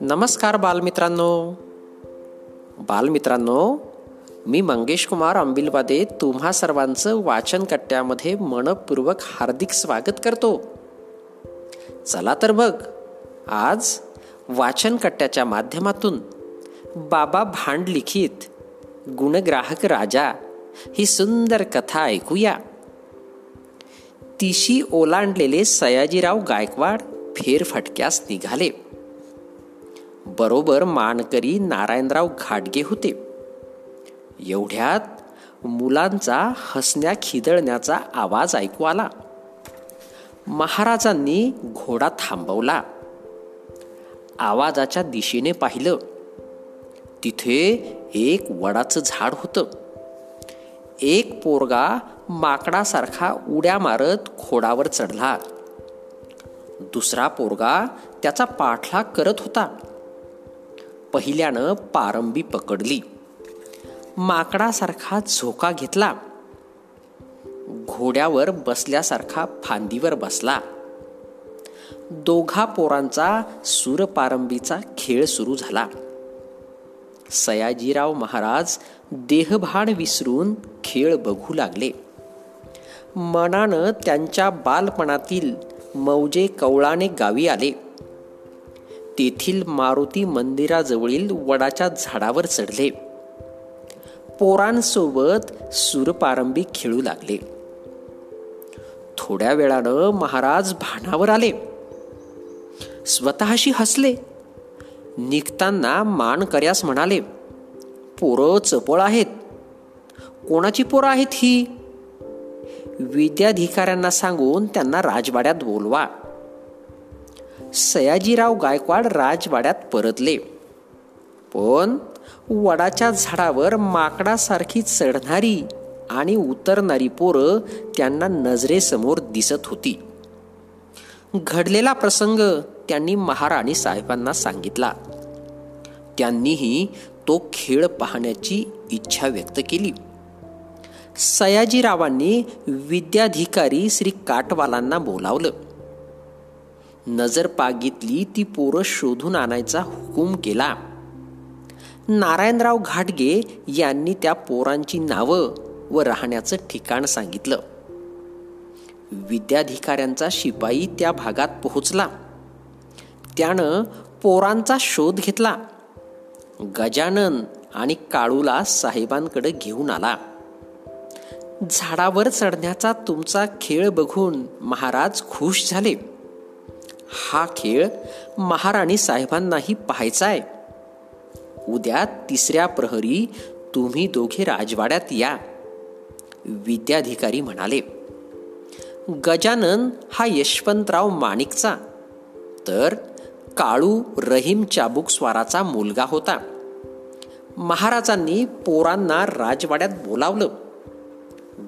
नमस्कार बालमित्रांनो. बालमित्रांनो मी मंगेश कुमार अंबिलवादे तुम्हा सर्वांचं वाचन कट्ट्यामध्ये मनपूर्वक हार्दिक स्वागत करतो. चला तर बघ आज वाचन कट्ट्याच्या माध्यमातून बाबा भांड लिखित गुणग्राहक राजा ही सुंदर कथा ऐकूया. तिशी ओलांडलेले सयाजीराव गायकवाड फेरफटक्यास निघाले. बरोबर मानकरी नारायणराव घाटगे होते. एवढ्यात मुलांचा हसण्या खिदळण्याचा आवाज ऐकू आला. महाराजांनी घोडा थांबवला. आवाजाच्या दिशेने पाहिलं. तिथे एक वडाचं झाड होतं. एक पोरगा माकडासारखा उड्या मारत खोडावर चढला. दुसरा पोरगा त्याचा पाठलाग करत होता. पहिल्यानं पारंबी पकडली. माकडासारखा झोका घेतला. घोड्यावर बसल्यासारखा फांदीवर बसला. दोघा पोरांचा सुरपारंबीचा खेळ सुरू झाला. सयाजीराव महाराज देहभान विसरून खेळ बघू लागले. मनानं त्यांच्या बालपणातील मौजे कवळाने गावी आले. तेथील मारुती मंदिराजवळील वडाच्या झाडावर चढले. पोरांसोबत सुरपारंबी खेळू लागले. थोड्या वेळानं महाराज भानावर आले. स्वतःशी हसले. निघताना मान कर्यास म्हणाले पोरं चपळ आहेत. कोणाची पोरं आहेत ही? विद्याधिकाऱ्यांना सांगून त्यांना राजवाड्यात बोलवा. सयाजीराव गायकवाड राजवाड्यात परतले. पण वडाच्या झाडावर माकडासारखी चढणारी आणि उतरणारी पोरं त्यांना नजरेसमोर दिसत होती. घडलेला प्रसंग त्यांनी महाराणी साहेबांना सांगितला. त्यांनीही तो खेळ पाहण्याची इच्छा व्यक्त केली. सयाजीरावांनी विद्याधिकारी श्री काटवालांना बोलावलं. नजरपागीतली ती पोरं शोधून आणायचा हुकूम केला. नारायणराव घाटगे यांनी त्या पोरांची नावं व राहण्याचं ठिकाण सांगितलं. विद्याधिकाऱ्यांचा शिपाई त्या भागात पोहोचला. त्यानं पोरांचा शोध घेतला. गजानन आणि काळूला साहेबांकडे घेऊन आला. झाडावर चढण्याचा तुमचा खेळ बघून महाराज खुश झाले. हा खेळ महाराणी साहेबांनाही पाहायचा आहे. उद्या तिसऱ्या प्रहरी तुम्ही दोघे राजवाड्यात या विद्याधिकारी म्हणाले. गजानन हा यशवंतराव माणिकचा तर काळू रहीम चाबुक स्वाराचा मुलगा होता. महाराजांनी पोरांना राजवाड्यात बोलावलं.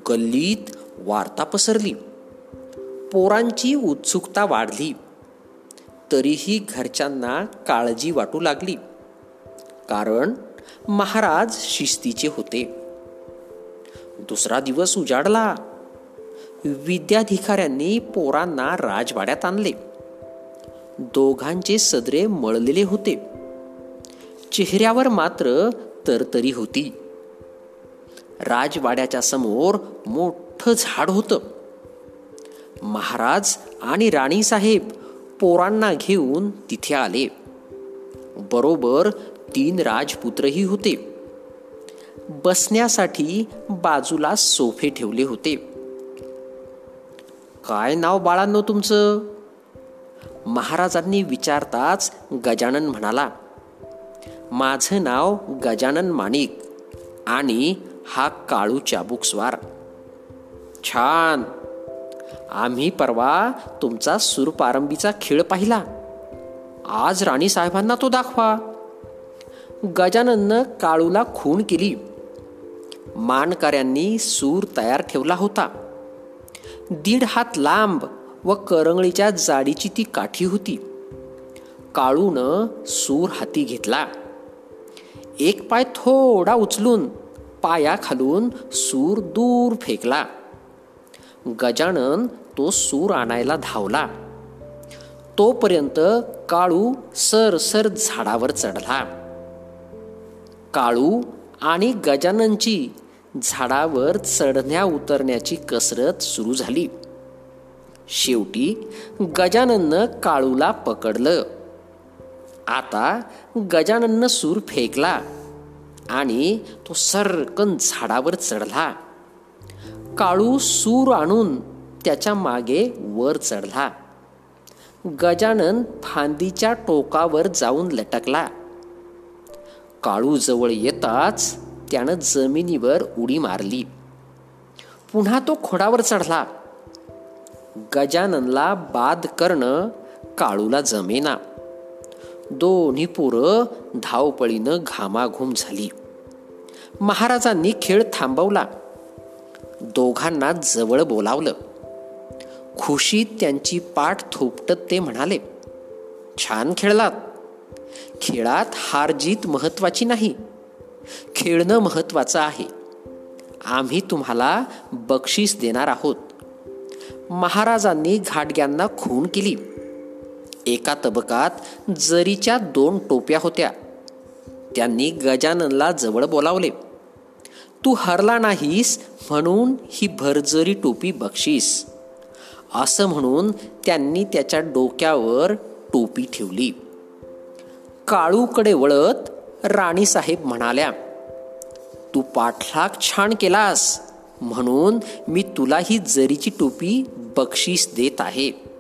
गल्लीत वार्ता पसरली. पोरांची उत्सुकता वाढली. तरीही घरच्यांना काळजी वाटू लागली. कारण महाराज शिस्तीचे होते. दुसरा दिवस उजाडला. विद्याधिकाऱ्यांनी पोरांना राजवाड्यात आणले. दोघांचे सदरे मळलेले होते. चेहऱ्यावर मात्र तरतरी होती. राजवाड्याच्या समोर मोठं झाड होतं. महाराज आणि राणी साहेब पोरांना घेऊन तिथे आले. बरोबर तीन राजपुत्रही होते. बसण्यासाठी बाजूला सोफे ठेवले होते. काय नाव बाळांनो तुमचं? महाराजांनी विचारताच गजानन म्हणाला माझं नाव गजानन माणिक आणि हा काळू चाबूक स्वार छान. आम्ही परवा तुमचा सुरपारंबीचा खेळ पाहिला. आज राणी साहेबांना तो दाखवा. गजानननं काळूला खून केली. मानकऱ्यांनी सूर तयार ठेवला होता. दीड हात लांब व करंगळीच्या जाडीची ती काठी होती. काळूनं सूर हाती घेतला. एक पाय थोडा उचलून पायाखालून सूर दूर फेकला. गजानन तो सूर आणायला धावला. तोपर्यंत काळू सर सर झाडावर चढला. काळू आणि गजाननची झाडावर चढण्या उतरण्याची कसरत सुरू झाली. शेवटी गजानननं काळूला पकडलं. आता गजानननं सूर फेकला. आणि तो सरकन झाडावर चढला. काळू सूर आणून त्याच्यामागे वर चढला. गजानन फांदीच्या टोकावर जाऊन लटकला. काळू जवळ येताच त्यानं जमिनीवर उडी मारली. पुन्हा तो खोडावर चढला. गजाननला बाद करणं काळूला जमेना. दोन्ही पोरं धावपळीनं घामाघूम झाली. महाराजांनी खेळ थांबवला. दोघांना जवळ बोलावलं. खुशीत त्यांची पाठ थोपटत ते म्हणाले छान खेळलात. खेळात हार जीत महत्वाची नाही. खेळणं महत्वाचं आहे. आम्ही तुम्हाला बक्षीस देणार आहोत. महाराजांनी घाटग्यांना खून केली. एका तबकात जरीच्या दोन टोप्या होत्या. त्यांनी गजाननला जवळ बोलावले तू हरला नाहीस म्हणून ही भरजरी टोपी बक्षीस. असं म्हणून त्यांनी त्याच्या डोक्यावर टोपी ठेवली. काळूकडे वळत राणीसाहेब म्हणाल्या तू पाठलाग छान केलास म्हणून मी तुला ही जरीची टोपी बक्षीस देत आहे.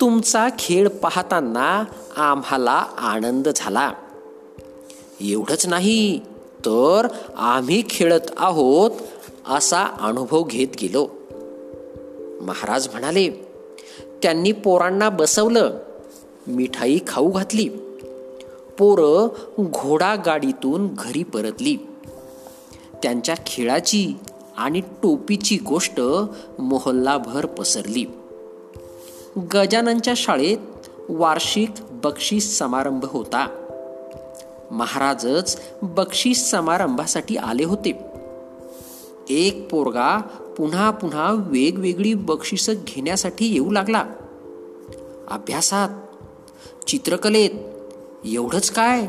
तुमचा खेळ पाहताना आम्हाला आनंद झाला. एवढंच नाही तर आम्ही खेळत आहोत असा अनुभव घेत गेलो. महाराज म्हणाले त्यांनी पोरांना बसवलं मिठाई खाऊ घातली. पोरं घोडा गाडीतून घरी परतली. त्यांच्या खेळाची आणि टोपीची गोष्ट मोहल्लाभर पसरली. गजाननच्या शाळेत वार्षिक बक्षीस समारंभ होता. महाराजच बक्षीस समारंभासाठी आले होते. एक पोरगा पुन्हा पुन्हा वेगवेगळी बक्षिस घेण्यासाठी येऊ लागला. अभ्यासात चित्रकलेत एवढंच काय?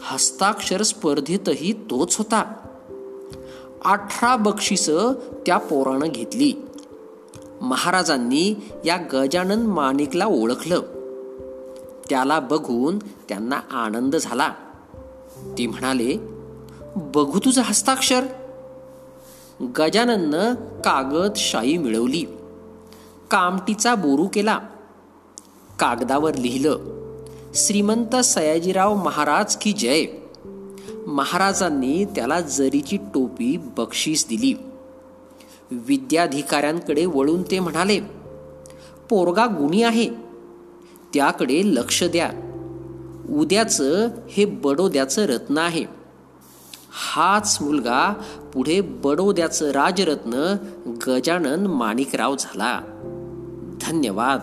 हस्ताक्षर स्पर्धेतही तोच होता. अठरा बक्षिसं त्या पोरानं घेतली. महाराजांनी या गजानन माणिकला ओळखलं. त्याला बघून त्यांना आनंद झाला. ते म्हणाले बघू तुझं हस्ताक्षर. गजानननं कागद शाई मिळवली. कामटीचा बोरू केला. कागदावर लिहिलं श्रीमंत सयाजीराव महाराज की जय. महाराजांनी त्याला जरीची टोपी बक्षीस दिली. विद्याधिकाऱ्यांकडे वळून ते म्हणाले पोरगा गुणी आहे. त्याकडे लक्ष द्या. उद्याचं हे बडोद्याचं रत्न आहे. हाच मुलगा पुढे बडोद्याचं राजरत्न गजानन माणिकराव झाला. धन्यवाद.